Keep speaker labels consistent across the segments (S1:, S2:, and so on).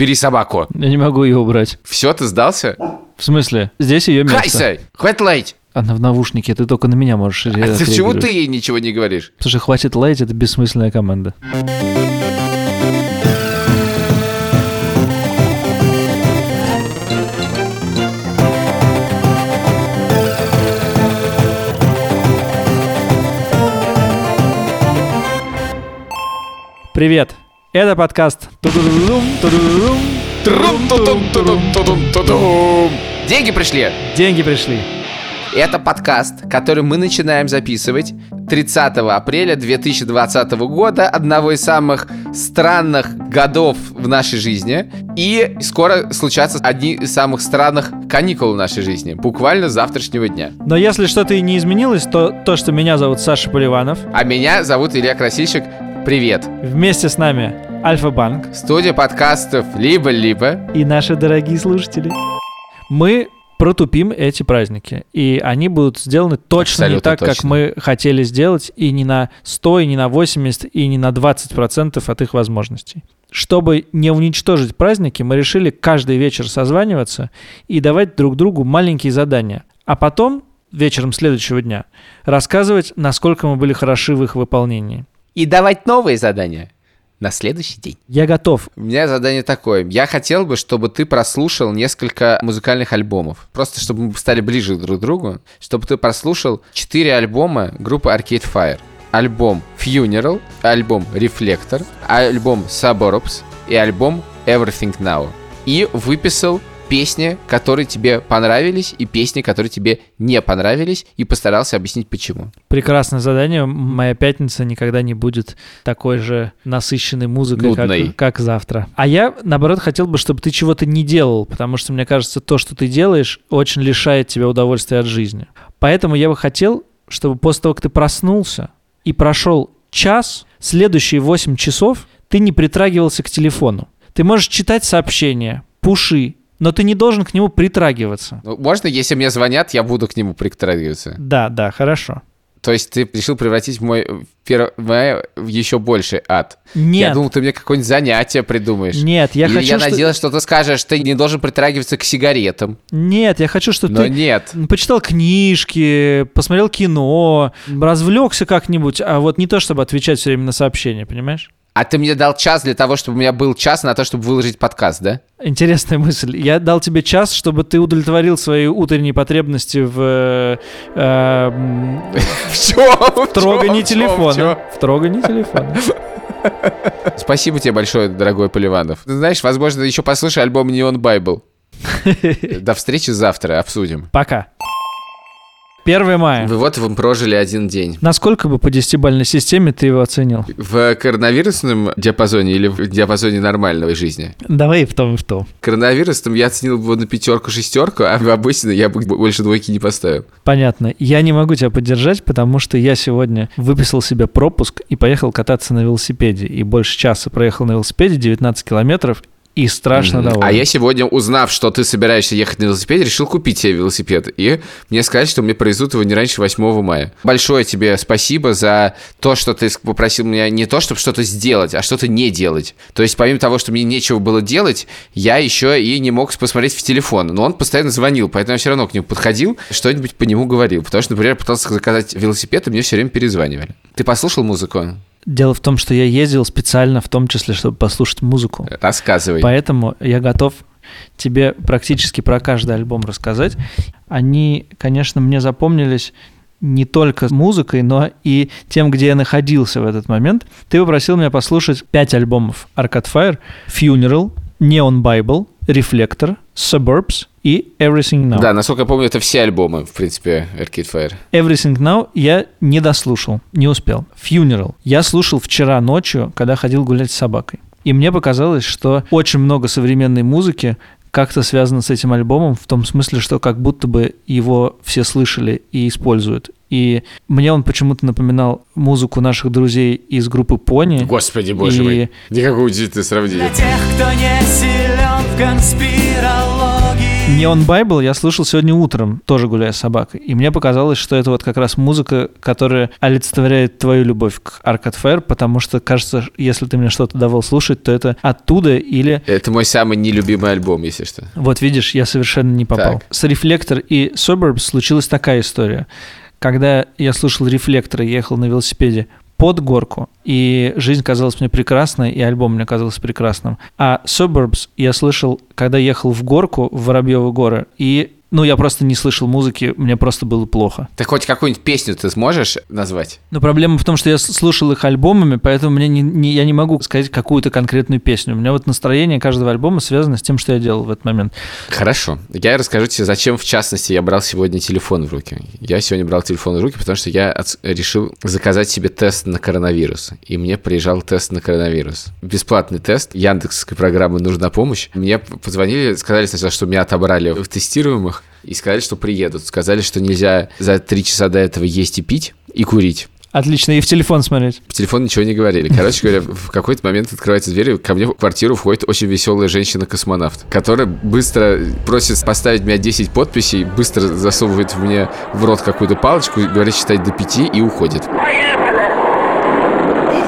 S1: Убери собаку.
S2: Я не могу ее убрать.
S1: Все, ты сдался?
S2: В смысле? Здесь ее место.
S1: Кайся! Хватит лаять!
S2: Она в наушнике, ты только на меня можешь
S1: А ты почему ты ей ничего не говоришь?
S2: Слушай, хватит лаять, это бессмысленная команда. Привет! Это подкаст.
S1: Деньги пришли!
S2: Деньги пришли.
S1: Это подкаст, который мы начинаем записывать 30 апреля 2020 года, одного из самых странных годов в нашей жизни. И скоро случатся одни из самых странных каникул в нашей жизни, буквально с завтрашнего дня.
S2: Но если что-то и не изменилось, то то, что меня зовут Саша Поливанов,
S1: А меня зовут Илья Красильщик. Привет!
S2: вместе с нами Альфа-Банк
S1: Студия подкастов «Либо-либо».
S2: и наши дорогие слушатели. Мы протупим эти праздники, и они будут сделаны точно не
S1: Абсолютно
S2: так, как
S1: точно.
S2: мы хотели сделать, и не на 100, и не на 80, и не на 20% от их возможностей. Чтобы не уничтожить праздники, мы решили каждый вечер созваниваться и давать друг другу маленькие задания. А потом, вечером следующего дня, рассказывать, насколько мы были хороши в их выполнении.
S1: И давать новые задания на следующий день.
S2: Я готов.
S1: У меня задание такое. Я хотел бы, чтобы ты прослушал несколько музыкальных альбомов. Просто чтобы мы стали ближе друг к другу. Чтобы ты прослушал четыре альбома группы Arcade Fire. Альбом Funeral, альбом Reflector, альбом Suburbs и альбом Everything Now. И выписал песни, которые тебе понравились, и песни, которые тебе не понравились, и постарался объяснить, почему.
S2: Прекрасное задание. Моя пятница никогда не будет такой же насыщенной музыкой, как, как завтра. А я, наоборот, хотел бы, чтобы ты чего-то не делал, потому что, мне кажется, то, что ты делаешь, очень лишает тебя удовольствия от жизни. Поэтому я бы хотел, чтобы после того, как ты проснулся и прошел час, следующие 8 часов ты не притрагивался к телефону. Ты можешь читать сообщения, пуши, но ты не должен к нему притрагиваться.
S1: Ну, можно, если мне звонят, я буду к нему притрагиваться?
S2: Да, да, хорошо.
S1: То есть ты решил превратить мой первое в еще больше ад.
S2: Нет,
S1: Я думал, ты мне какое-нибудь занятие придумаешь.
S2: нет, я
S1: Или
S2: хочу,
S1: я
S2: что-
S1: надеялся, что ты скажешь, ты не должен притрагиваться к сигаретам.
S2: Нет, я хочу, чтобы
S1: Но
S2: ты
S1: нет.
S2: почитал книжки, посмотрел кино, развлекся как-нибудь, а вот не то, чтобы отвечать все время на сообщения, понимаешь?
S1: А ты мне дал час для того, чтобы у меня был час на то, чтобы выложить подкаст, да?
S2: Интересная мысль. Я дал тебе час, чтобы ты удовлетворил свои утренние потребности в э, э,
S1: В
S2: трогании телефона. В трогании телефона.
S1: Спасибо тебе большое, дорогой Поливанов. Знаешь, возможно, еще послушай альбом Neon Bible. До встречи завтра, обсудим.
S2: Пока. 1 мая.
S1: Вы вот вы прожили один день.
S2: Насколько бы по десятибалльной системе ты его оценил?
S1: В коронавирусном диапазоне или в диапазоне нормальной жизни?
S2: Давай и в том, и в том.
S1: Коронавирусом я оценил бы на пятерку-шестерку, а обычно я бы больше двойки не поставил.
S2: Понятно. Я не могу тебя поддержать, потому что я сегодня выписал себе пропуск и поехал кататься на велосипеде. И больше часа проехал на велосипеде, 19 километров, и страшно
S1: Мгм.
S2: доволен.
S1: А я сегодня, узнав, что ты собираешься ехать на велосипеде, решил купить себе велосипед. И мне сказали, что мне привезут его не раньше 8 мая. Большое тебе спасибо за то, что ты попросил меня не то, чтобы что-то сделать, а что-то не делать. То есть, помимо того, что мне нечего было делать, я еще и не мог посмотреть в телефон. Но он постоянно звонил, поэтому я все равно к нему подходил, что-нибудь по нему говорил. Потому что, например, пытался заказать велосипед, и мне все время перезванивали. Ты послушал музыку?
S2: Дело в том, что я ездил специально, в том числе, чтобы послушать музыку.
S1: Рассказывай.
S2: Поэтому я готов тебе практически про каждый альбом рассказать. Они, конечно, мне запомнились не только музыкой, но и тем, где я находился в этот момент. Ты попросил меня послушать пять альбомов Arcade Fire, Funeral, Neon Bible, Reflector, Suburbs и Everything Now.
S1: Да, насколько я помню, это все альбомы, в принципе, Arcade Fire.
S2: Everything Now я не дослушал, не успел. Funeral я слушал вчера ночью, когда ходил гулять с собакой. И мне показалось, что очень много современной музыки как-то связано с этим альбомом, в том смысле, что как будто бы его все слышали и используют. И мне он почему-то напоминал музыку наших друзей из группы Пони.
S1: Господи, боже
S2: И-
S1: мой. Никакое удивительное сравнение.
S3: Для тех, кто не силен в конспирологии
S2: Neon Bible я слушал сегодня утром, тоже гуляя с собакой. И мне показалось, что это вот как раз музыка, которая олицетворяет твою любовь к Arcade Fire, потому что, кажется, если ты мне что-то давал слушать, то это оттуда или...
S1: Это мой самый нелюбимый альбом, если что.
S2: Вот видишь, я совершенно не попал.
S1: Так.
S2: С Reflector и Suburbs случилась такая история. Когда я слушал Reflector и ехал на велосипеде под горку, и жизнь казалась мне прекрасной, и альбом мне казался прекрасным. А Suburbs я слышал, когда ехал в горку в Воробьевы горы, и ну, я просто не слышал музыки, мне просто было плохо.
S1: Ты хоть какую-нибудь песню ты сможешь назвать?
S2: Но проблема в том, что я слушал их альбомами, поэтому мне не, не- я не могу сказать какую-то конкретную песню. У меня вот настроение каждого альбома связано с тем, что я делал в этот момент.
S1: Хорошо. Я расскажу тебе, зачем, в частности, я брал сегодня телефон в руки. Я сегодня брал телефон в руки, потому что я отс- решил заказать себе тест на коронавирус. И мне приезжал тест на коронавирус. Бесплатный тест. Яндексской программы «Нужна помощь». Мне позвонили, сказали сначала, что меня отобрали в тестируемых, и сказали, что приедут. Сказали, что нельзя за три часа до этого есть и пить, и курить.
S2: Отлично, и в телефон смотреть.
S1: По телефону ничего не говорили. Короче говоря, в какой-то момент открывается дверь, и ко мне в квартиру входит очень веселая женщина-космонавт, которая быстро просит поставить меня 10 подписей, быстро засовывает мне в рот какую-то палочку, говорит считать до пяти и уходит.
S3: Здесь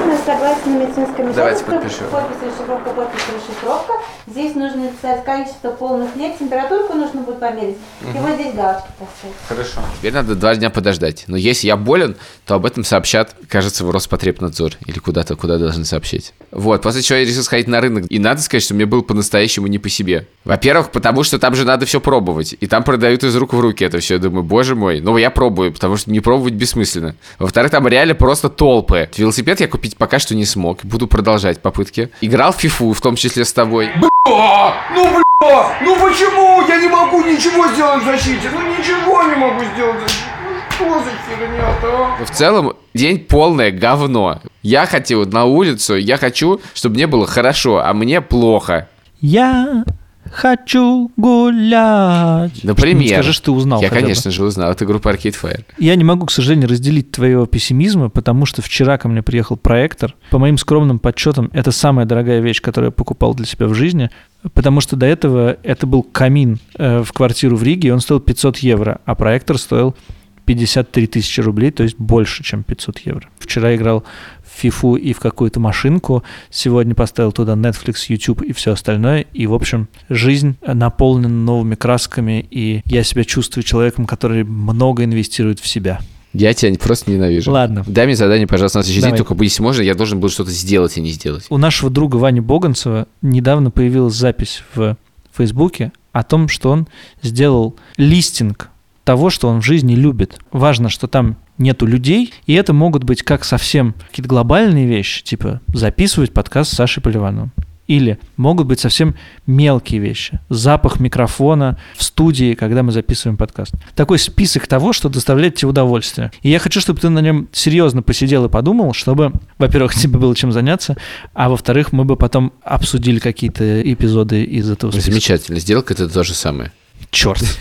S3: мы согласны медицинской
S1: Давайте подпишу.
S3: Подпись, расшифровка, подпись, расшифровка. Здесь нужно написать количество полных лет, температурку нужно будет померить. И вот здесь галочки поставить.
S1: Хорошо. Теперь надо два дня подождать. Но если я болен, то об этом сообщат, кажется, в Роспотребнадзор или куда-то, куда должны сообщить. Вот, после чего я решил сходить на рынок. И надо сказать, что мне было по-настоящему не по себе. Во-первых, потому что там же надо все пробовать. И там продают из рук в руки это все. Я думаю, боже мой. Ну, я пробую, потому что не пробовать бессмысленно. Во-вторых, там реально просто толпы. Велосипед я купить пока что не смог. Буду продолжать попытки. Играл в фифу, в том числе с тобой.
S4: Ну бля, ну почему я не могу ничего сделать в защите? Ну ничего не могу сделать в защите. Ну что за фигня-то, а?
S1: В целом день полное говно. Я хотел на улицу, я хочу, чтобы мне было хорошо, а мне плохо.
S2: Я хочу гулять.
S1: Например.
S2: Скажи, что ты узнал.
S1: Я,
S2: хотя бы.
S1: конечно же, узнал. Это группа Arcade Fire.
S2: Я не могу, к сожалению, разделить твоего пессимизма, потому что вчера ко мне приехал проектор. По моим скромным подсчетам, это самая дорогая вещь, которую я покупал для себя в жизни, потому что до этого это был камин э, в квартиру в Риге, и он стоил 500 евро, а проектор стоил 53 тысячи рублей, то есть больше, чем 500 евро. Вчера играл в фифу и в какую-то машинку, сегодня поставил туда Netflix, YouTube и все остальное, и, в общем, жизнь наполнена новыми красками, и я себя чувствую человеком, который много инвестирует в себя.
S1: Я тебя просто ненавижу.
S2: Ладно.
S1: Дай мне задание, пожалуйста, на следующий день,
S2: Давай.
S1: только если можно, я должен был что-то сделать и не сделать.
S2: У нашего друга Вани Боганцева недавно появилась запись в Фейсбуке о том, что он сделал листинг того, что он в жизни любит. Важно, что там нету людей, и это могут быть как совсем какие-то глобальные вещи, типа записывать подкаст с Сашей Поливановым. Или могут быть совсем мелкие вещи. Запах микрофона в студии, когда мы записываем подкаст. Такой список того, что доставляет тебе удовольствие. И я хочу, чтобы ты на нем серьезно посидел и подумал, чтобы, во-первых, тебе было чем заняться, а во-вторых, мы бы потом обсудили какие-то эпизоды из этого списка.
S1: Замечательно. Сделка это то же самое.
S2: Черт.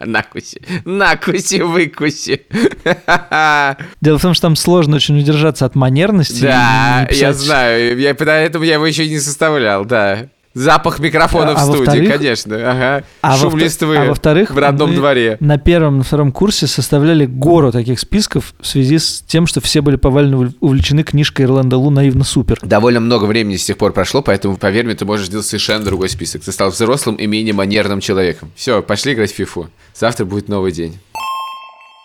S1: Накуси. Накуси, выкуси.
S2: Дело в том, что там сложно очень удержаться от манерности.
S1: Да, я знаю. Я, поэтому я его еще и не составлял, да. Запах микрофона
S2: А
S1: в студии,
S2: во-вторых-
S1: конечно. Ага.
S2: А
S1: Шум
S2: во-вто-
S1: листвы
S2: а во-вторых,
S1: в родном
S2: мы
S1: дворе.
S2: На первом, на втором курсе составляли гору таких списков в связи с тем, что все были повально увл- увлечены книжкой Ирланда Лу «Наивно супер».
S1: Довольно много времени с тех пор прошло, поэтому, поверь мне, ты можешь сделать совершенно другой список. Ты стал взрослым и менее манерным человеком. Все, пошли играть в фифу. Завтра будет новый день.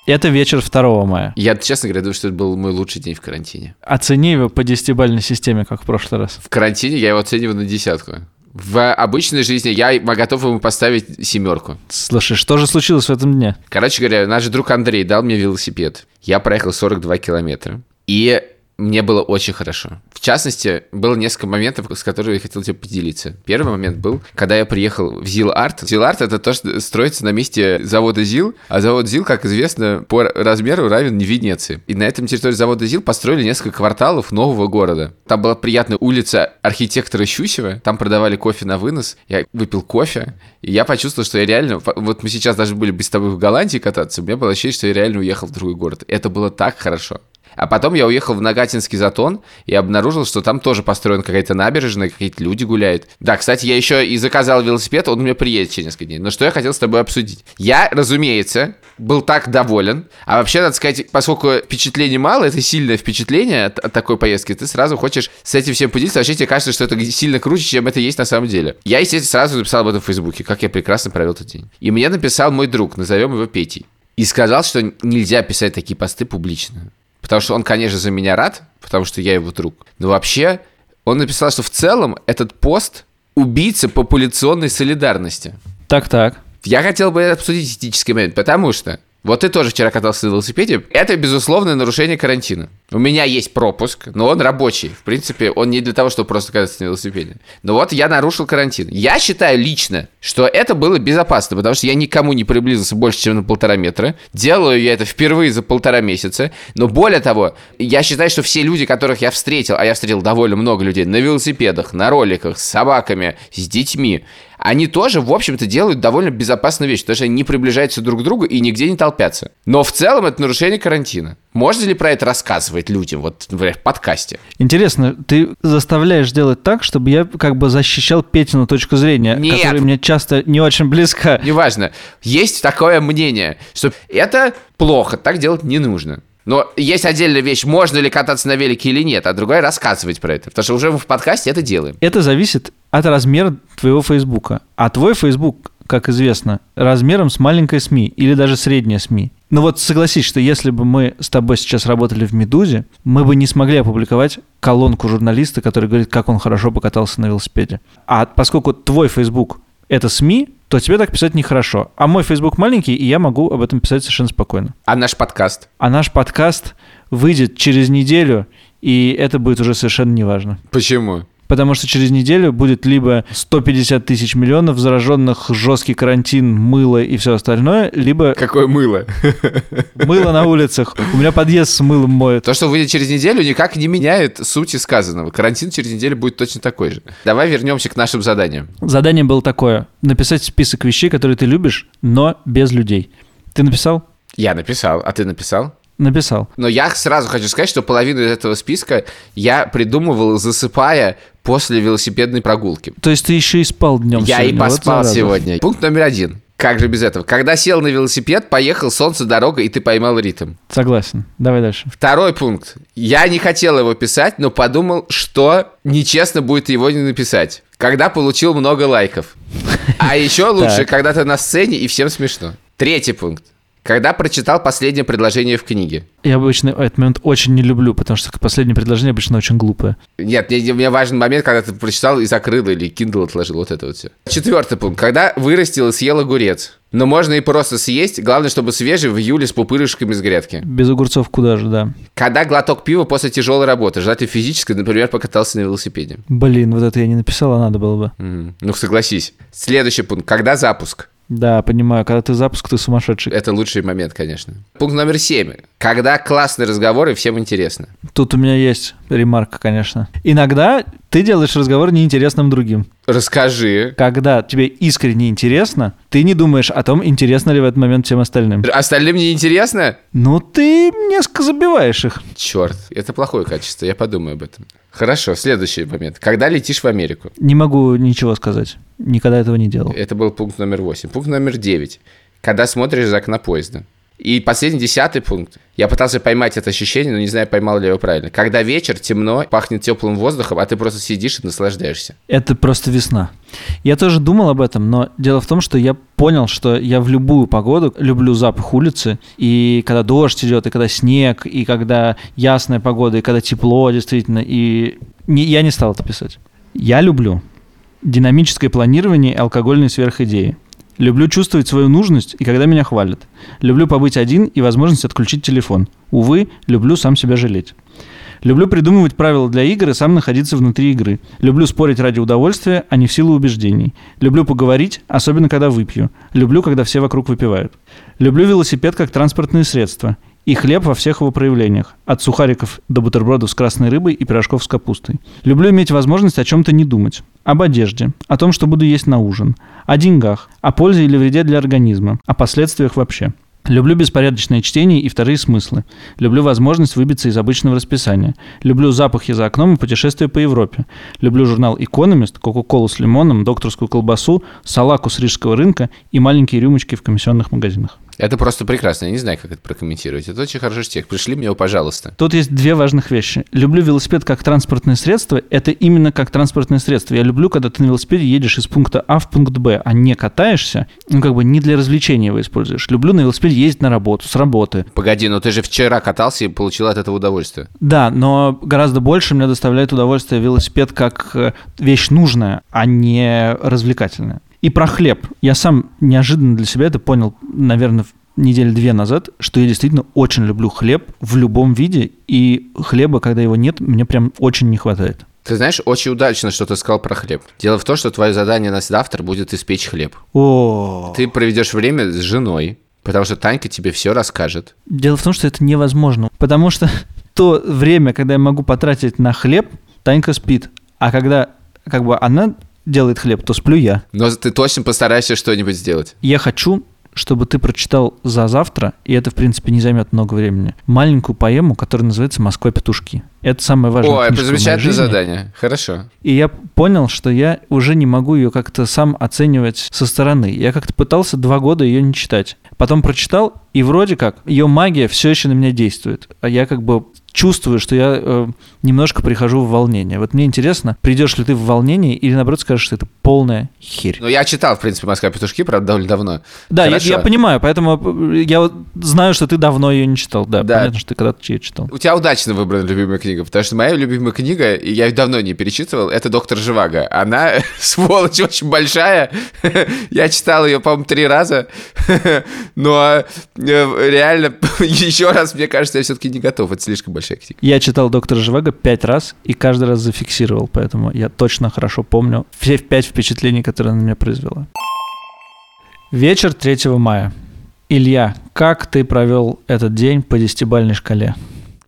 S2: Это вечер 2 мая.
S1: Я, честно говоря, думаю, что это был мой лучший день в карантине.
S2: Оцени его по десятибальной системе, как в прошлый раз.
S1: В карантине я его оцениваю на десятку. В обычной жизни я готов ему поставить семерку.
S2: Слушай, что же случилось в этом дне?
S1: Короче говоря, наш друг Андрей дал мне велосипед. Я проехал 42 километра. И мне было очень хорошо. В частности, было несколько моментов, с которыми я хотел тебе поделиться. Первый момент был, когда я приехал в ЗИЛ Арт. ЗИЛ Арт — это то, что строится на месте завода ЗИЛ, а завод ЗИЛ, как известно, по размеру равен Венеции. И на этом территории завода ЗИЛ построили несколько кварталов нового города. Там была приятная улица архитектора Щусева, там продавали кофе на вынос. Я выпил кофе, и я почувствовал, что я реально... Вот мы сейчас даже были бы с тобой в Голландии кататься, у меня было ощущение, что я реально уехал в другой город. Это было так хорошо. А потом я уехал в Нагатинский затон и обнаружил, что там тоже построена какая-то набережная, какие-то люди гуляют. Да, кстати, я еще и заказал велосипед, он меня приедет через несколько дней. Но что я хотел с тобой обсудить? Я, разумеется, был так доволен. А вообще, надо сказать, поскольку впечатлений мало, это сильное впечатление от, от такой поездки, ты сразу хочешь с этим всем поделиться. Вообще тебе кажется, что это сильно круче, чем это есть на самом деле. Я, естественно, сразу написал об этом в Фейсбуке, как я прекрасно провел этот день. И мне написал мой друг, назовем его Петей. И сказал, что нельзя писать такие посты публично. Потому что он, конечно, за меня рад, потому что я его друг. Но вообще, он написал, что в целом этот пост убийца популяционной солидарности.
S2: Так-так.
S1: Я хотел бы обсудить этический момент, потому что вот ты тоже вчера катался на велосипеде. Это, безусловное нарушение карантина. У меня есть пропуск, но он рабочий. В принципе, он не для того, чтобы просто кататься на велосипеде. Но вот я нарушил карантин. Я считаю лично, что это было безопасно, потому что я никому не приблизился больше, чем на полтора метра. Делаю я это впервые за полтора месяца. Но более того, я считаю, что все люди, которых я встретил, а я встретил довольно много людей на велосипедах, на роликах, с собаками, с детьми, они тоже, в общем-то, делают довольно безопасную вещь, потому что они не приближаются друг к другу и нигде не толпятся. Но в целом это нарушение карантина. Можно ли про это рассказывать людям, вот, например, в подкасте?
S2: Интересно, ты заставляешь делать так, чтобы я как бы защищал Петину точку зрения,
S1: Нет.
S2: которая мне часто не очень близка.
S1: Неважно. Есть такое мнение, что это плохо, так делать не нужно. Но есть отдельная вещь, можно ли кататься на велике или нет, а другая рассказывать про это. Потому что уже мы в подкасте это делаем.
S2: Это зависит от размера твоего Фейсбука. А твой Фейсбук, как известно, размером с маленькой СМИ или даже средняя СМИ. Ну вот согласись, что если бы мы с тобой сейчас работали в «Медузе», мы бы не смогли опубликовать колонку журналиста, который говорит, как он хорошо покатался на велосипеде. А поскольку твой Facebook — это СМИ, то тебе так писать нехорошо. А мой Facebook маленький, и я могу об этом писать совершенно спокойно.
S1: А наш подкаст?
S2: А наш подкаст выйдет через неделю, и это будет уже совершенно неважно.
S1: Почему?
S2: Потому что через неделю будет либо 150 тысяч миллионов зараженных, жесткий карантин, мыло и все остальное, либо
S1: Какое мыло.
S2: мыло на улицах. У меня подъезд с мылом моет.
S1: То, что выйдет через неделю, никак не меняет сути сказанного. Карантин через неделю будет точно такой же. Давай вернемся к нашим заданиям.
S2: Задание было такое. Написать список вещей, которые ты любишь, но без людей. Ты написал?
S1: Я написал, а ты написал?
S2: Написал.
S1: Но я сразу хочу сказать, что половину этого списка я придумывал, засыпая после велосипедной прогулки.
S2: То есть ты еще и спал днем
S1: Я
S2: сегодня.
S1: и
S2: Вот
S1: поспал
S2: зараза.
S1: сегодня. Пункт номер один. Как же без этого? Когда сел на велосипед, поехал солнце, дорога, и ты поймал ритм.
S2: Согласен. Давай дальше.
S1: Второй пункт. Я не хотел его писать, но подумал, что нечестно будет его не написать. Когда получил много лайков. А еще лучше, когда ты на сцене и всем смешно. Третий пункт. Когда прочитал последнее предложение в книге.
S2: Я обычно этот момент очень не люблю, потому что последнее предложение обычно очень глупое.
S1: Нет, мне, мне важен момент, когда ты прочитал и закрыл, или Kindle отложил, вот это вот все. Четвертый пункт. Когда вырастил и съел огурец. Но можно и просто съесть, главное, чтобы свежий в июле с пупырышками с грядки.
S2: Без огурцов куда же, да.
S1: Когда глоток пива после тяжелой работы, желательно физической, например, покатался на велосипеде.
S2: Блин, вот это я не написал, а надо было бы.
S1: Мгм. Ну, согласись. Следующий пункт. Когда запуск?
S2: Да, понимаю. Когда ты запуск, ты сумасшедший.
S1: Это лучший момент, конечно. Пункт номер семь. Когда классный разговор и всем интересно.
S2: Тут у меня есть ремарка, конечно. Иногда ты делаешь разговор неинтересным другим.
S1: Расскажи.
S2: Когда тебе искренне интересно, ты не думаешь о том, интересно ли в этот момент всем остальным.
S1: Остальным не интересно?
S2: Ну, ты несколько забиваешь их.
S1: Черт, это плохое качество, я подумаю об этом. Хорошо, следующий момент. Когда летишь в Америку?
S2: Не могу ничего сказать. Никогда этого не делал.
S1: Это был пункт номер восемь. Пункт номер девять. Когда смотришь за окна поезда. И последний, десятый пункт. Я пытался поймать это ощущение, но не знаю, поймал ли я его правильно. Когда вечер, темно, пахнет теплым воздухом, а ты просто сидишь и наслаждаешься.
S2: Это просто весна. Я тоже думал об этом, но дело в том, что я понял, что я в любую погоду люблю запах улицы. И когда дождь идет, и когда снег, и когда ясная погода, и когда тепло действительно. И не- я не стал это писать. Я люблю динамическое планирование и алкогольные сверхидеи. Люблю чувствовать свою нужность и когда меня хвалят. Люблю побыть один и возможность отключить телефон. Увы, люблю сам себя жалеть. Люблю придумывать правила для игр и сам находиться внутри игры. Люблю спорить ради удовольствия, а не в силу убеждений. Люблю поговорить, особенно когда выпью. Люблю, когда все вокруг выпивают. Люблю велосипед как транспортное средство. И хлеб во всех его проявлениях. От сухариков до бутербродов с красной рыбой и пирожков с капустой. Люблю иметь возможность о чем-то не думать. Об одежде, о том, что буду есть на ужин, о деньгах, о пользе или вреде для организма, о последствиях вообще. Люблю беспорядочное чтение и вторые смыслы. Люблю возможность выбиться из обычного расписания. Люблю запахи за окном и путешествия по Европе. Люблю журнал «Экономист», кока-колу с лимоном, докторскую колбасу, салаку с рижского рынка и маленькие рюмочки в комиссионных магазинах.
S1: Это просто прекрасно. Я не знаю, как это прокомментировать. Это очень хороший стих. Пришли мне его, пожалуйста.
S2: Тут есть две важных вещи. Люблю велосипед как транспортное средство. Это именно как транспортное средство. Я люблю, когда ты на велосипеде едешь из пункта А в пункт Б, а не катаешься. Ну, как бы не для развлечения его используешь. Люблю на велосипеде ездить на работу, с работы.
S1: Погоди, но ты же вчера катался и получил от этого удовольствие.
S2: Да, но гораздо больше мне доставляет удовольствие велосипед как э, вещь нужная, а не развлекательная. И про хлеб. Я сам неожиданно для себя это понял, наверное, недели две назад, что я действительно очень люблю хлеб в любом виде, и хлеба, когда его нет, мне прям очень не хватает.
S1: Ты знаешь, очень удачно, что ты сказал про хлеб. Дело в том, что твое задание на завтра будет испечь хлеб.
S2: О,
S1: Ты проведешь время с женой, потому что Танька тебе все расскажет.
S2: Дело в том, что это невозможно, потому что то время, когда я могу потратить на хлеб, Танька спит, а когда как бы она делает хлеб, то сплю я.
S1: Но ты точно постарайся что-нибудь сделать.
S2: Я хочу, чтобы ты прочитал за завтра, и это, в принципе, не займет много времени, маленькую поэму, которая называется «Москва петушки». Это самое важное.
S1: О, это замечательное задание. Хорошо.
S2: И я понял, что я уже не могу ее как-то сам оценивать со стороны. Я как-то пытался два года ее не читать. Потом прочитал, и вроде как ее магия все еще на меня действует. А я как бы чувствую, что я э, немножко прихожу в волнение. Вот мне интересно, придешь ли ты в волнение или наоборот скажешь, что это полная херь.
S1: Ну, я читал, в принципе, «Москва петушки», правда, довольно давно.
S2: Да, я, я понимаю, поэтому я вот знаю, что ты давно ее не читал. Да,
S1: Да.
S2: понятно, что ты когда-то ее читал.
S1: У тебя удачно выбрана любимая книга, потому что моя любимая книга, и я ее давно не перечитывал, это «Доктор Живаго». Она, сволочь, очень большая. Я читал ее, по-моему, три раза. Но э, реально, еще раз, мне кажется, я все-таки не готов. Это слишком большая книга.
S2: Я читал «Доктора Живаго» пять раз и каждый раз зафиксировал, поэтому я точно хорошо помню все пять впечатлений, которые она на меня произвела. Вечер 3 мая. Илья, как ты провел этот день по десятибальной шкале?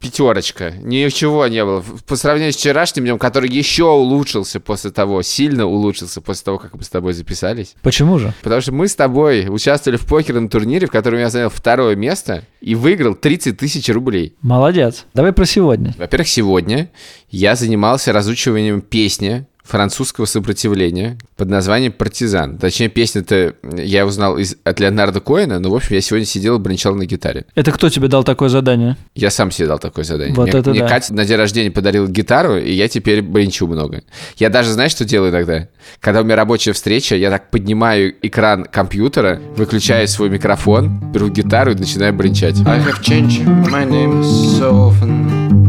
S1: Пятерочка. Ничего не было. По сравнению с вчерашним днем, который еще улучшился после того, сильно улучшился после того, как мы с тобой записались.
S2: Почему же?
S1: Потому что мы с тобой участвовали в покерном турнире, в котором я занял второе место и выиграл 30 тысяч рублей.
S2: Молодец. Давай про сегодня.
S1: Во-первых, сегодня я занимался разучиванием песни французского сопротивления под названием «Партизан». Точнее, песня-то я узнал из, от Леонарда Коэна, но, в общем, я сегодня сидел и брончал на гитаре.
S2: Это кто тебе дал такое задание?
S1: Я сам себе дал такое задание.
S2: Вот
S1: мне,
S2: это
S1: мне
S2: да.
S1: Катя на день рождения подарила гитару, и я теперь бренчу много. Я даже, знаешь, что делаю иногда? Когда у меня рабочая встреча, я так поднимаю экран компьютера, выключаю свой микрофон, беру гитару и начинаю бренчать.
S5: I have changed my name so often.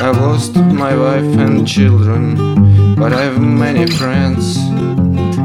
S5: I've lost my wife and children, but I have many friends.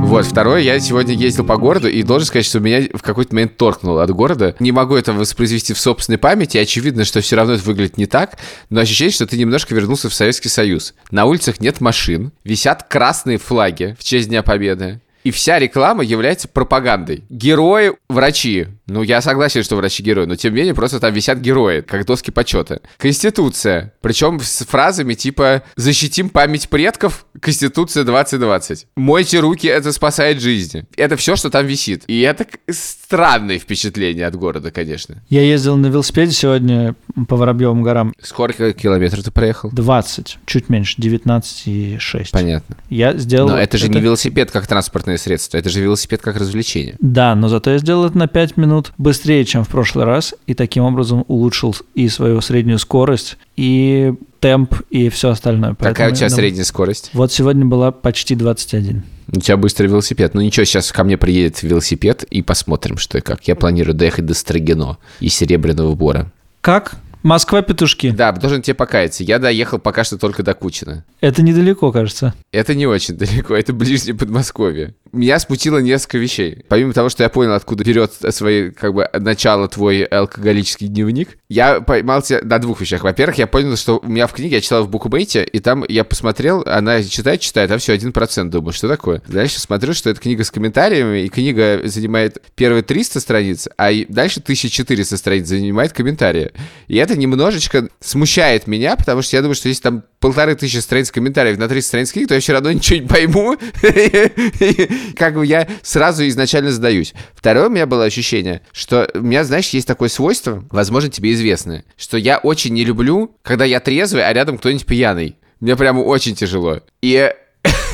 S1: Вот, второе, я сегодня ездил по городу и должен сказать, что меня в какой-то момент торкнуло от города. Не могу это воспроизвести в собственной памяти, очевидно, что все равно это выглядит не так, но ощущение, что ты немножко вернулся в Советский Союз. На улицах нет машин, висят красные флаги в честь Дня Победы. И вся реклама является пропагандой. Герои – врачи. Ну, я согласен, что врачи герои, но тем не менее просто там висят герои, как доски почета. Конституция. Причем с фразами типа «Защитим память предков. Конституция 2020». «Мойте руки, это спасает жизни». Это все, что там висит. И это странное впечатление от города, конечно.
S2: Я ездил на велосипеде сегодня по Воробьевым горам.
S1: Сколько километров ты проехал?
S2: 20, чуть меньше, 19,6.
S1: Понятно.
S2: Я сделал...
S1: Но это же не велосипед как транспортное средство, это же велосипед как развлечение.
S2: Да, но зато я сделал это на 5 минут быстрее, чем в прошлый раз, и таким образом улучшил и свою среднюю скорость, и темп, и все остальное.
S1: Какая
S2: Поэтому
S1: у тебя
S2: думаю-
S1: средняя скорость?
S2: Вот сегодня была почти 21.
S1: У тебя быстрый велосипед. Ну ничего, сейчас ко мне приедет велосипед и посмотрим, что и как. Я планирую доехать до Строгино и Серебряного Бора.
S2: Как? Москва-петушки.
S1: Да, должен тебе покаяться. Я доехал пока что только до Кучина.
S2: Это недалеко, кажется.
S1: Это не очень далеко, это ближнее Подмосковье. Меня смутило несколько вещей. Помимо того, что я понял, откуда берет свои, как бы, начало твой алкоголический дневник, Я поймал тебя на двух вещах. Во-первых, я понял, что у меня в книге, я читал в букмейте, и там я посмотрел, она читает, читает, а все, один процент. Думаю, что такое? Дальше смотрю, что это книга с комментариями, и книга занимает первые 300 страниц, а дальше 1400 страниц занимает комментарии. И это немножечко смущает меня, потому что я думаю, что если там полторы тысячи страниц комментариев на 300 страниц книги, то я все равно ничего не пойму. Как бы я сразу изначально задаюсь. Второе у меня было ощущение, что у меня, знаешь, есть такое свойство, возможно, тебе известное, что я очень не люблю, когда я трезвый, а рядом кто-нибудь пьяный. Мне прямо очень тяжело. И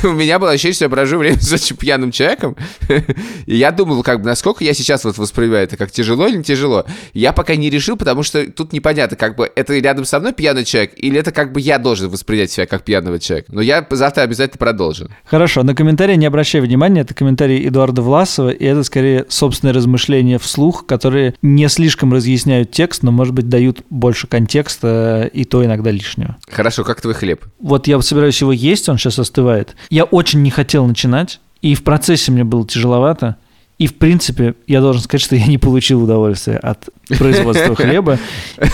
S1: у меня было ощущение, что я прожу время с очень пьяным человеком. И я думал, как бы, насколько я сейчас вот воспринимаю это, как тяжело или не тяжело. Я пока не решил, потому что тут непонятно, как бы, это рядом со мной пьяный человек, или это как бы я должен воспринять себя как пьяного человека. Но я завтра обязательно продолжу.
S2: Хорошо, на комментарии не обращай внимания, это комментарий Эдуарда Власова, и это скорее собственные размышления вслух, которые не слишком разъясняют текст, но, может быть, дают больше контекста, и то иногда лишнего.
S1: Хорошо, как твой хлеб?
S2: Вот я собираюсь его есть, он сейчас остывает. Я очень не хотел начинать, и в процессе мне было тяжеловато. И, в принципе, я должен сказать, что я не получил удовольствия от производства хлеба.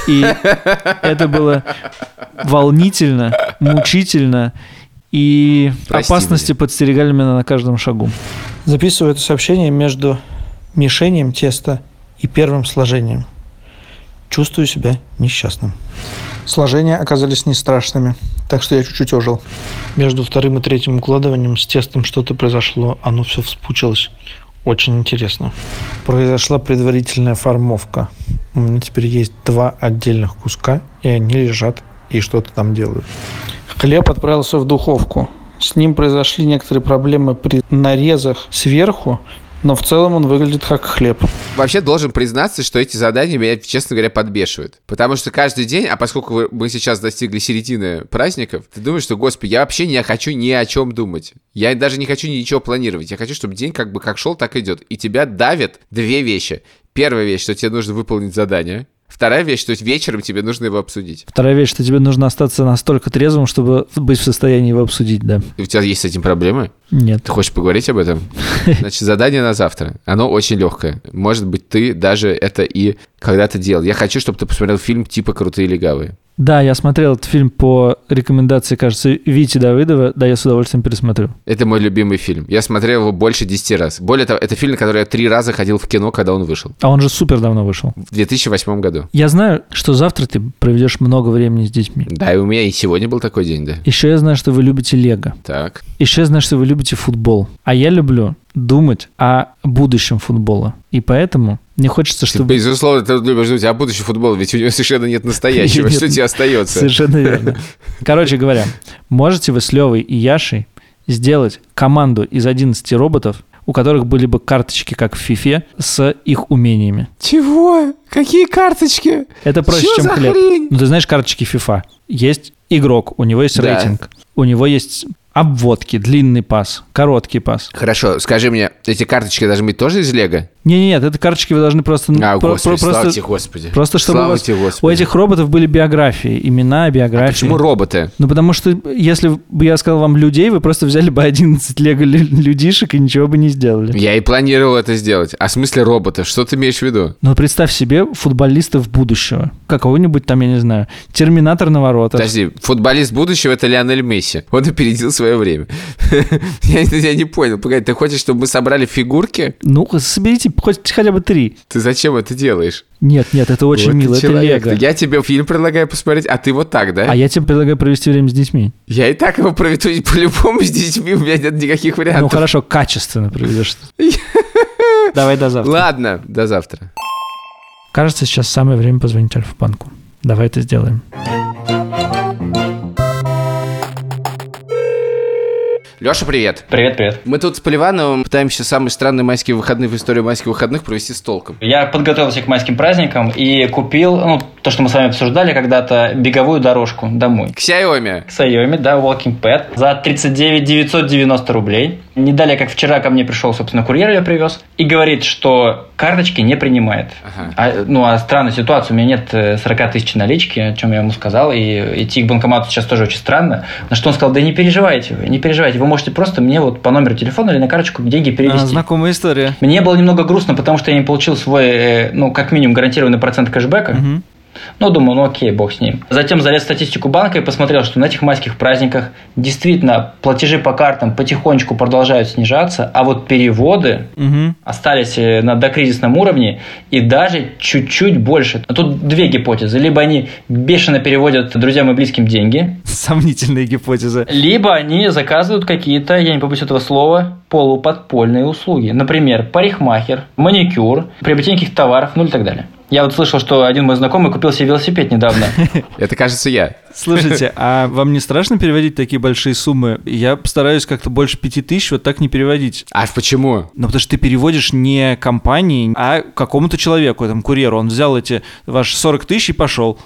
S2: И это было волнительно, мучительно, и
S1: Прости
S2: опасности подстерегали меня на каждом шагу.
S6: Записываю это сообщение между мишением теста и первым сложением. Чувствую себя несчастным. Сложения оказались не страшными, так что я чуть-чуть ожил. Между вторым и третьим укладыванием с тестом что-то произошло, оно все вспучилось. Очень интересно. Произошла предварительная формовка. У меня теперь есть два отдельных куска, и они лежат и что-то там делают. Хлеб отправился в духовку. С ним произошли некоторые проблемы при нарезах сверху, но в целом он выглядит как хлеб.
S1: Вообще должен признаться, что эти задания меня, честно говоря, подбешивают. Потому что каждый день, а поскольку мы сейчас достигли середины праздников, ты думаешь, что, господи, я вообще не хочу ни о чем думать. Я даже не хочу ничего планировать. Я хочу, чтобы день как бы как шел, так идет. И тебя давят две вещи. Первая вещь, что тебе нужно выполнить задание. Вторая вещь, что вечером тебе нужно его обсудить.
S2: Вторая вещь, что тебе нужно остаться настолько трезвым, чтобы быть в состоянии его обсудить, да.
S1: И у тебя есть с этим проблемы?
S2: Нет.
S1: Ты хочешь поговорить об этом? Значит, задание на завтра. Оно очень легкое. Может быть, ты даже это и когда-то делал. Я хочу, чтобы ты посмотрел фильм типа «Крутые легавые».
S2: Да, я смотрел этот фильм по рекомендации, кажется, Вити Давыдова. Да, я с удовольствием пересмотрю.
S1: Это мой любимый фильм. Я смотрел его больше 10 раз. Более того, это фильм, на который я три раза ходил в кино, когда он вышел.
S2: А он же супер давно вышел.
S1: В 2008 году.
S2: Я знаю, что завтра ты проведешь много времени с детьми.
S1: Да, и у меня и сегодня был такой день, да.
S2: Еще я знаю, что вы любите Лего.
S1: Так.
S2: Еще я знаю, что вы любите футбол. А я люблю думать о будущем футбола. И поэтому мне хочется,
S1: Ты,
S2: чтобы...
S1: безусловно, ты любишь думать о будущем футбола, ведь у него совершенно нет настоящего. Что тебе остается?
S2: Совершенно верно. Короче говоря, можете вы с Левой и Яшей сделать команду из 11 роботов, у которых были бы карточки, как в Фифе, с их умениями.
S1: Чего? Какие карточки?
S2: Это проще, чем хлеб.
S1: хрень?
S2: Ну, ты знаешь карточки FIFA. Есть игрок, у него есть
S1: Да.
S2: рейтинг, у него есть обводки, длинный пас, короткий пас.
S1: Хорошо, скажи мне, эти карточки должны быть тоже из Лего?
S2: Не-не, нет, это карточки вы должны просто...
S1: А,
S2: про-
S1: господи,
S2: про-
S1: слава
S2: просто,
S1: тебе, господи.
S2: просто чтобы у,
S1: Слава
S2: вас-
S1: тебе, господи.
S2: у этих роботов были биографии, имена, биографии.
S1: А Почему роботы?
S2: Ну, потому что если бы я сказал вам людей, вы просто взяли бы 11 лего-людишек и ничего бы не сделали.
S1: Я и планировал это сделать. А в смысле роботов? Что ты имеешь в виду?
S2: Но представь себе футболистов будущего. Какого-нибудь там, я не знаю, терминатор на воротах.
S1: Подожди, футболист будущего это Лионель Месси. Он опередил свое время. я, я не понял. Погоди, ты хочешь, чтобы мы собрали фигурки?
S2: Ну, соберите хоть хотя бы три.
S1: Ты зачем это делаешь?
S2: Нет, нет, это очень
S1: Вот
S2: мило, это
S1: человек.
S2: лего.
S1: Я тебе фильм предлагаю посмотреть, а ты вот так, да?
S2: А я тебе предлагаю провести время с детьми.
S1: Я и так его проведу по-любому с детьми, у меня нет никаких
S2: Ну,
S1: вариантов.
S2: хорошо, качественно проведешь. Давай до завтра.
S1: Ладно, до завтра.
S2: Кажется, сейчас самое время позвонить Альфа-банку. Давай это сделаем.
S1: Леша, привет.
S7: Привет, привет.
S1: Мы тут с Поливановым пытаемся самые странные майские выходные в истории майских выходных провести с толком.
S7: Я подготовился к майским праздникам и купил, ну, то, что мы с вами обсуждали когда-то, беговую дорожку домой.
S1: К Xiaomi.
S7: К Xiaomi, да, Walking Pad, за 39 990 рублей. Не далее, как вчера ко мне пришел, собственно, курьер ее привез, и говорит, что карточки не принимает.
S1: Ага.
S7: А, ну, а странная ситуация, у меня нет э, 40 тысяч налички, о чем я ему сказал, и идти к банкомату сейчас тоже очень странно. На что он сказал, да не переживайте вы, не переживайте, вы можете просто мне вот по номеру телефона или на карточку деньги перевести.
S2: А, знакомая история.
S7: Мне было немного грустно, потому что я не получил свой, э, ну, как минимум, гарантированный процент кэшбэка.
S2: Мгм.
S7: Ну, думаю, ну окей, бог с ним. Затем залез в статистику банка и посмотрел, что на этих майских праздниках действительно платежи по картам потихонечку продолжают снижаться, а вот переводы
S2: Мгм.
S7: остались э, на докризисном уровне и даже чуть-чуть больше. Тут две гипотезы. Либо они бешено переводят друзьям и близким деньги,
S2: Сомнительная гипотеза.
S7: либо они заказывают какие-то, я не побоюсь этого слова, полуподпольные услуги. Например, парикмахер, маникюр, приобретение каких-то товаров, ну и так далее. Я вот слышал, что один мой знакомый купил себе велосипед недавно.
S1: Это, кажется, я.
S2: Слушайте, а вам не страшно переводить такие большие суммы? Я постараюсь как-то больше пяти тысяч вот так не переводить.
S1: А почему?
S2: Ну, потому что ты переводишь не компании, а какому-то человеку, этому курьеру. Он взял эти ваши 40 тысяч и пошел.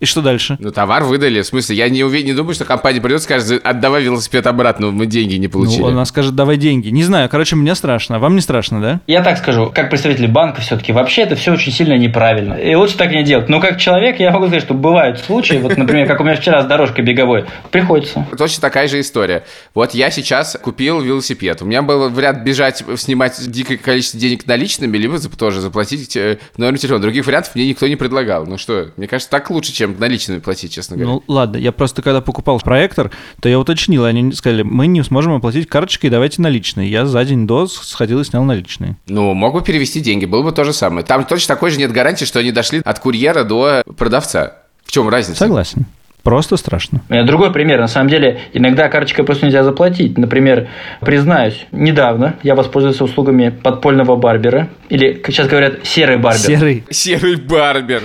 S2: И что дальше?
S1: Ну, товар выдали. В смысле, я не, уверен, не думаю, что компания придет и скажет, отдавай велосипед обратно, мы деньги не получили.
S2: Ну, она скажет, давай деньги. Не знаю, короче, мне страшно. Вам не страшно, да?
S7: Я так скажу, как представитель банка все-таки, вообще это все очень сильно неправильно. И лучше так не делать. Но как человек я могу сказать, что бывают случаи, вот, например, как у меня вчера с дорожкой беговой, приходится.
S1: Точно такая же история. Вот я сейчас купил велосипед. У меня был вариант бежать, снимать дикое количество денег наличными, либо тоже заплатить э, номер телефона. Других вариантов мне никто не предлагал. Ну что, мне кажется, так лучше, чем наличными платить, честно говоря.
S2: Ну, ладно, я просто когда покупал проектор, то я уточнил, они сказали, мы не сможем оплатить карточкой, давайте наличные. Я за день до сходил и снял наличные.
S1: Ну, мог бы перевести деньги, было бы то же самое. Там точно такой же нет гарантии, что они дошли от курьера до продавца. В чем разница?
S2: Согласен. Просто страшно.
S7: У меня другой пример. На самом деле, иногда карточкой просто нельзя заплатить. Например, признаюсь, недавно я воспользовался услугами подпольного барбера. Или, как сейчас говорят, серый барбер.
S2: Серый.
S1: Серый барбер.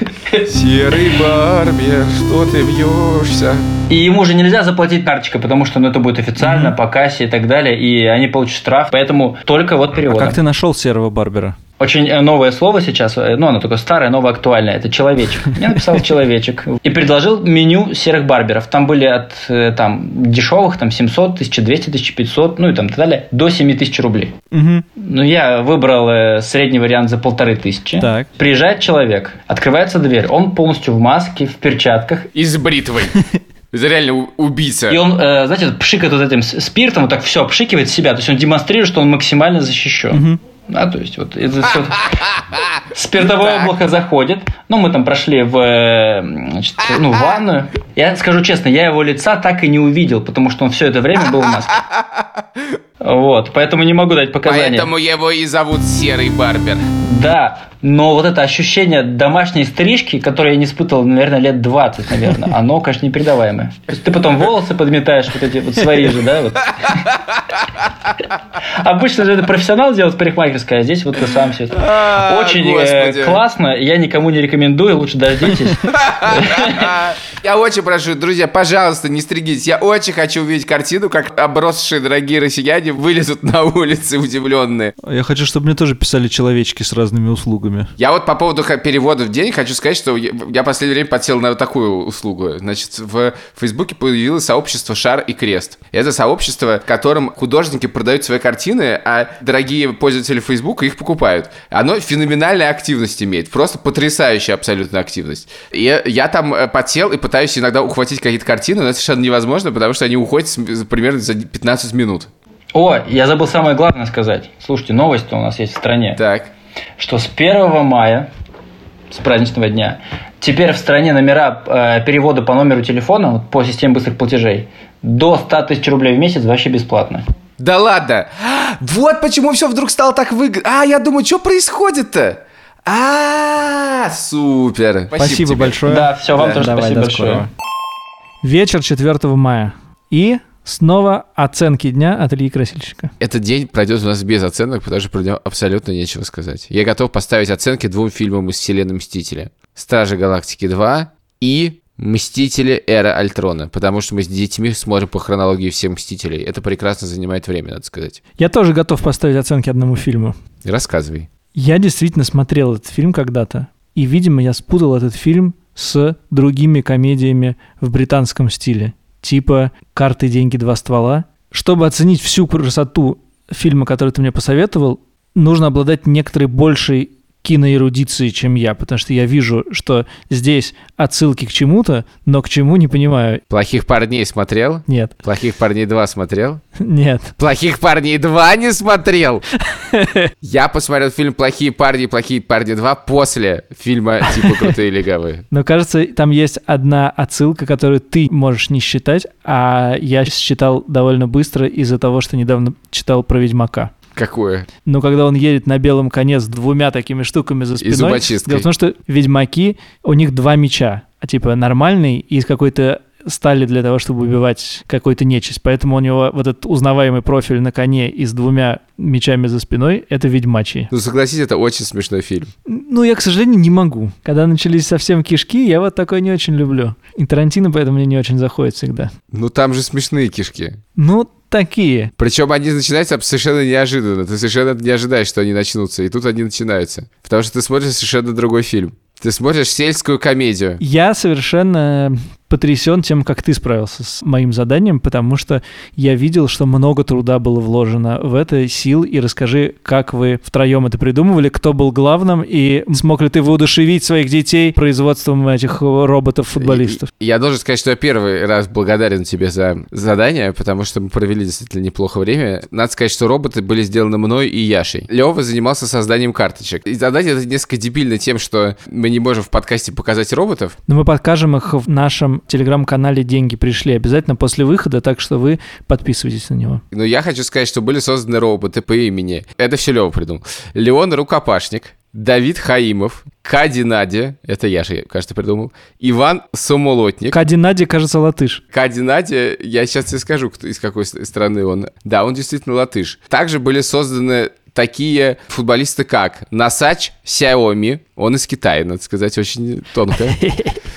S1: Серый барбер, что ты вьешься?
S7: И ему уже нельзя заплатить карточкой, потому что ну, это будет официально, по кассе и так далее, и они получат штраф. Поэтому только вот
S2: А
S7: перевод.
S2: как ты нашел серого барбера?
S7: Очень э, новое слово сейчас, э, ну, оно такое старое, новое, актуальное. Это человечек. Я написал человечек. И предложил меню серых барберов. Там были от э, там, дешевых, там 700, 1200, 1500, ну и там так далее, до 7000 рублей.
S2: Угу.
S7: Ну, я выбрал э, средний вариант за полторы тысячи.
S2: Так.
S7: Приезжает человек, открывается дверь, он полностью в маске, в перчатках,
S1: И с бритвой. Это реально убийца.
S7: и он, э, знаете, пшикает вот этим спиртом, вот так все обшикивает себя, то есть он демонстрирует, что он максимально защищен. Да, то есть вот это всё- спиртовое облако заходит, ну мы там прошли в, значит, ну, в ванную. Я скажу честно, я его лица так и не увидел, потому что он все это время был в маске. Вот, поэтому не могу дать показания.
S1: Поэтому его и зовут Серый барбер.
S7: Да, но вот это ощущение домашней стрижки, которое я не испытывал, наверное, лет 20, наверное, оно, конечно, непередаваемое. То есть ты потом волосы подметаешь, вот эти вот свои же, да? Вот. Обычно же это профессионал делает парикмахерская, а здесь вот ты сам все это.
S1: А,
S7: Очень э,
S1: господи.
S7: классно, я никому не рекомендую, лучше дождитесь.
S1: Я очень прошу, друзья, пожалуйста, не стригитесь. Я очень хочу увидеть картину, как обросшие дорогие россияне вылезут на улицы удивленные.
S2: Я хочу, чтобы мне тоже писали человечки с разными услугами.
S1: Я вот по поводу х- перевода в день хочу сказать, что я в последнее время подсел на вот такую услугу. Значит, в Фейсбуке появилось сообщество «Шар и крест». Это сообщество, в котором художники продают свои картины, а дорогие пользователи Фейсбука их покупают. Оно феноменальная активность имеет, просто потрясающая абсолютно активность. И я, там э, подсел и пытаюсь иногда ухватить какие-то картины, но это совершенно невозможно, потому что они уходят примерно за 15 минут.
S7: О, я забыл самое главное сказать. Слушайте, новость у нас есть в стране.
S1: Так.
S7: Что с 1 мая, с праздничного дня, теперь в стране номера э, перевода по номеру телефона вот, по системе быстрых платежей до 100 тысяч рублей в месяц вообще бесплатно.
S1: Да ладно! Вот почему все вдруг стало так выгодно. А, я думаю, что происходит-то? А, супер.
S2: Спасибо,
S1: тебе.
S2: большое.
S7: Да, все, вам
S2: Да,
S7: тоже
S2: давай,
S7: спасибо большое.
S2: скорого. Вечер 4 мая. И снова оценки дня от Ильи Красильщика.
S1: Этот день пройдет у нас без оценок, потому что про него абсолютно нечего сказать. Я готов поставить оценки двум фильмам из вселенной Мстители. «Стражи Галактики 2» и «Мстители. Эра Альтрона», потому что мы с детьми смотрим по хронологии всех Мстителей. Это прекрасно занимает время, надо сказать.
S2: Я тоже готов поставить оценки одному фильму.
S1: Рассказывай.
S2: Я действительно смотрел этот фильм когда-то. И, видимо, я спутал этот фильм с другими комедиями в британском стиле. Типа «Карты, деньги, два ствола». Чтобы оценить всю красоту фильма, который ты мне посоветовал, нужно обладать некоторой большей киноэрудиции, чем я, потому что я вижу, что здесь отсылки к чему-то, но к чему не понимаю.
S1: Плохих парней смотрел?
S2: Нет,
S1: Плохих парней 2 смотрел?
S2: нет.
S1: Плохих парней 2 не смотрел. Я посмотрел фильм Плохие парни Плохие парни 2 после фильма типа Крутые легавые.
S2: Но кажется, там есть одна отсылка, которую ты можешь не считать, а я считал довольно быстро из-за того, что недавно читал про Ведьмака.
S1: Какое?
S2: Но когда он едет на белом коне с двумя такими штуками за спиной...
S1: зубочисткой.
S2: Дело в том, что ведьмаки, у них два меча. А типа нормальный и из какой-то стали для того, чтобы убивать какую-то нечисть. Поэтому у него вот этот узнаваемый профиль на коне и с двумя мечами за спиной — это ведьмачий.
S1: Ну, согласись, это очень смешной фильм.
S2: Ну, я, к сожалению, не могу. Когда начались совсем кишки, я вот такое не очень люблю. И Тарантино поэтому мне не очень заходит всегда.
S1: Ну, там же смешные кишки.
S2: Ну, такие.
S1: Причем они начинаются совершенно неожиданно. Ты совершенно не ожидаешь, что они начнутся. И тут они начинаются. Потому что ты смотришь совершенно другой фильм. Ты смотришь сельскую комедию.
S2: Я совершенно потрясен тем, как ты справился с моим заданием, потому что я видел, что много труда было вложено в это, сил, и расскажи, как вы втроем это придумывали, кто был главным, и смог ли ты воодушевить своих детей производством этих роботов-футболистов?
S1: Я должен сказать, что я первый раз благодарен тебе за задание, потому что мы провели действительно неплохо время. Надо сказать, что роботы были сделаны мной и Яшей. Лева занимался созданием карточек. И задание это несколько дебильно тем, что мы не можем в подкасте показать роботов.
S2: Но мы покажем их в нашем телеграм-канале «Деньги пришли» обязательно после выхода, так что вы подписывайтесь на него.
S1: Но я хочу сказать, что были созданы роботы по имени. Это все Лева придумал. Леон Рукопашник, Давид Хаимов, Кади Надя, это я же, кажется, придумал, Иван Самолотник.
S2: Кади Нади, кажется, латыш.
S1: Кади Надя, я сейчас тебе скажу, кто- из какой страны он. Да, он действительно латыш. Также были созданы такие футболисты, как Насач Сяоми, он из Китая, надо сказать, очень тонко.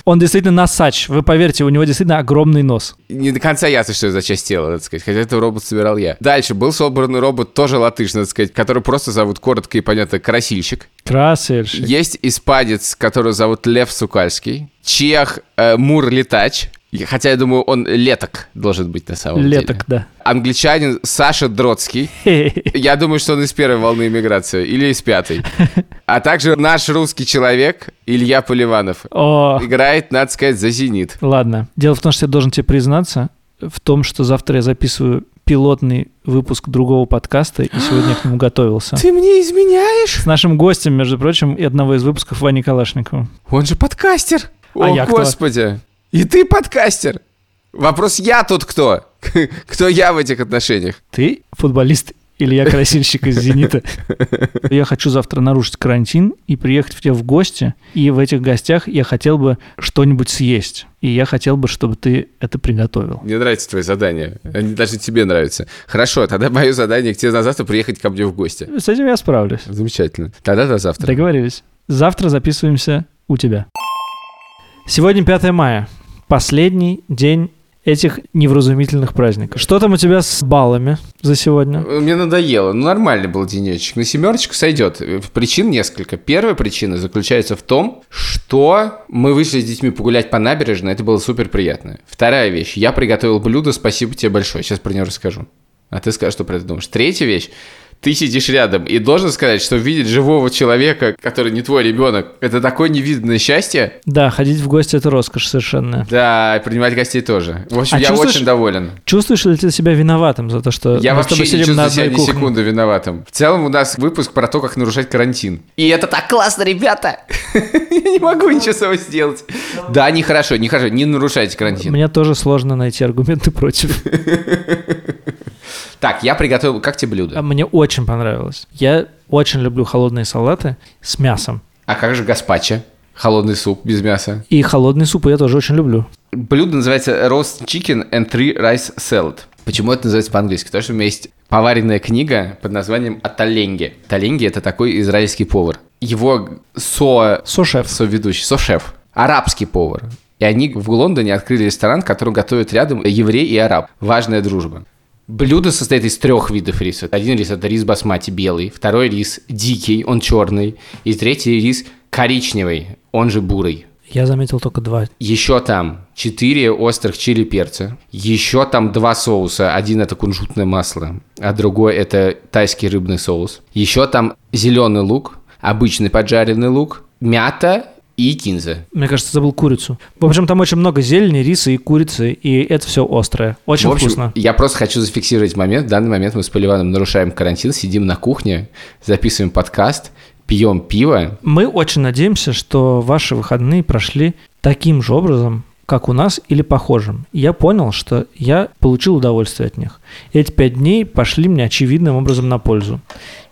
S2: Он действительно носач. Вы поверьте, у него действительно огромный нос.
S1: Не до конца ясно, что это за часть тела, надо сказать, хотя это робот собирал я. Дальше был собран робот, тоже латыш, надо сказать, который просто зовут коротко и понятно Красильщик.
S2: Красавчик.
S1: Есть испанец, которого зовут Лев Сукальский. Чех э, Мур Летач. Хотя, я думаю, он леток должен быть на самом деле.
S2: Леток, да.
S1: Англичанин Саша Дротский. Я думаю, что он из первой волны иммиграции или из пятой. А также наш русский человек Илья Поливанов.
S2: О,
S1: Играет, надо сказать, за «Зенит».
S2: ладно. Дело в том, что я должен тебе признаться в том, что завтра я записываю пилотный выпуск другого подкаста, и сегодня я к нему готовился.
S1: Ты мне изменяешь?
S2: С нашим гостем, между прочим, и одного из выпусков Вани Калашниковым.
S1: Он же подкастер.
S2: А
S1: О,
S2: я
S1: господи. И ты подкастер. Вопрос, я тут кто? Кто я в этих отношениях?
S2: Ты футболист Илья Красильщик из «Зенита». Я хочу завтра нарушить карантин и приехать к тебе в гости. И в этих гостях я хотел бы что-нибудь съесть. И я хотел бы, чтобы ты это приготовил.
S1: Мне нравятся твои задания. Они даже тебе нравятся. Хорошо, тогда мое задание к тебе на завтра приехать ко мне в гости.
S2: С этим я справлюсь.
S1: Замечательно. Тогда до завтра.
S2: Договорились. Завтра записываемся у тебя. Сегодня 5 мая. Последний день этих невразумительных праздников. Что там у тебя с баллами за сегодня?
S1: Мне надоело. Ну, нормальный был денечек. На семерочку сойдет. Причин несколько. Первая причина заключается в том, что мы вышли с детьми погулять по набережной. Это было супер приятно. Вторая вещь. Я приготовил блюдо. Спасибо тебе большое. Сейчас про него расскажу. А ты скажешь, что про это думаешь. Третья вещь. Ты сидишь рядом и должен сказать, что видеть живого человека, который не твой ребенок, это такое невиданное счастье.
S2: Да, ходить в гости это роскошь совершенно.
S1: Да, и принимать гостей тоже. В общем,
S2: А
S1: я очень доволен.
S2: Чувствуешь ли ты себя виноватым за то, что
S1: Я
S2: мы с
S1: вообще
S2: тобой
S1: не
S2: сидим на
S1: чувствую себя ни секунды виноватым. В целом у нас выпуск про то, как нарушать карантин. И это так классно, ребята! Я не могу ничего с собой сделать. Да, нехорошо, нехорошо, не нарушайте карантин.
S2: Мне тоже сложно найти аргументы против.
S1: Так, я приготовил... Как тебе
S2: А
S1: блюдо?
S2: Мне очень понравилось. Я очень люблю холодные салаты с мясом.
S1: А как же гаспачо? Холодный суп без мяса.
S2: И холодный суп я тоже очень люблю.
S1: Блюдо называется Roast Chicken and Three Rice Salad. Почему это называется по-английски? Потому что у меня есть поваренная книга под названием «Аталенги». Таленги – это такой израильский повар. Его со...
S2: Сушеф.
S1: соведущий, со-шеф, арабский повар. И они в Лондоне открыли ресторан, в котором готовят рядом еврей и араб. Важная дружба. Блюдо состоит из трех видов риса. Один рис – это рис басмати белый, второй рис дикий, он черный, и третий рис коричневый, он же бурый.
S2: Я заметил только два.
S1: Еще там 4 острых чили перца. Еще там два соуса. Один это кунжутное масло, а другой это тайский рыбный соус. Еще там зеленый лук, обычный поджаренный лук, мята и кинза.
S2: Мне кажется, забыл курицу. В общем, там очень много зелени, риса и курицы, и это все острое. Очень
S1: в общем,
S2: вкусно.
S1: я просто хочу зафиксировать момент. В данный момент мы с Поливаном нарушаем карантин, сидим на кухне, записываем подкаст, пьем пиво.
S2: Мы очень надеемся, что ваши выходные прошли таким же образом, как у нас, или похожим. Я понял, что я получил удовольствие от них. Эти пять дней пошли мне очевидным образом на пользу.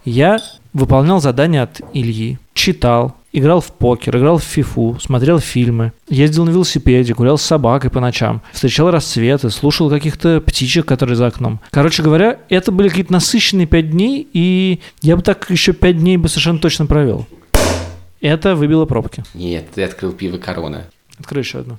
S2: Я выполнял задания от Ильи, читал, играл в покер, играл в фифу, смотрел фильмы, ездил на велосипеде, гулял с собакой по ночам, встречал рассветы, слушал каких-то птичек, которые за окном. Короче говоря, это были какие-то насыщенные пять дней, и я бы так еще пять дней бы совершенно точно провел. Это выбило пробки.
S1: Нет, ты открыл пиво корона.
S2: Открой еще одну.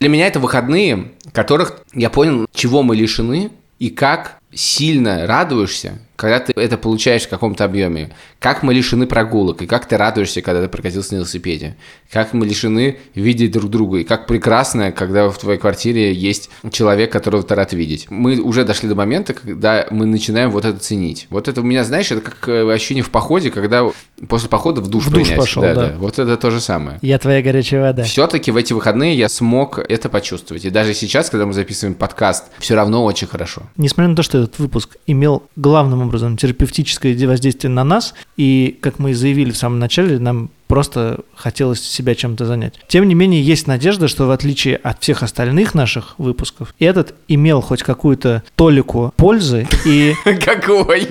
S1: Для меня это выходные, которых я понял, чего мы лишены и как сильно радуешься, когда ты это получаешь в каком-то объеме. Как мы лишены прогулок, и как ты радуешься, когда ты прокатился на велосипеде. Как мы лишены видеть друг друга, и как прекрасно, когда в твоей квартире есть человек, которого ты рад видеть. Мы уже дошли до момента, когда мы начинаем вот это ценить. Вот это у меня, знаешь, это как э, ощущение в походе, когда после похода в душ
S2: В душ пошел,
S1: да,
S2: да.
S1: Вот это то же самое.
S2: Я твоя горячая вода.
S1: Все-таки в эти выходные я смог это почувствовать. И даже сейчас, когда мы записываем подкаст, все равно очень хорошо.
S2: Несмотря на то, что этот выпуск имел главным образом терапевтическое воздействие на нас, и, как мы и заявили в самом начале, нам просто хотелось себя чем-то занять. Тем не менее, есть надежда, что в отличие от всех остальных наших выпусков, этот имел хоть какую-то толику пользы, и,
S1: Какой?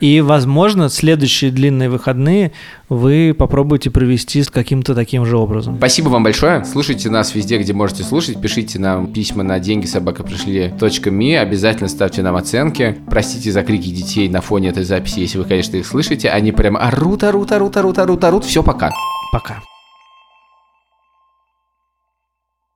S2: и, возможно, следующие длинные выходные вы попробуете провести с каким-то таким же образом.
S1: Спасибо вам большое. Слушайте нас везде, где можете слушать. Пишите нам письма на деньги собака пришли .me. Обязательно ставьте нам оценки. Простите за крики детей на фоне этой записи, если вы, конечно, их слышите. Они прям орут, орут, орут, орут, орут, орут. Все, пока.
S2: Пока.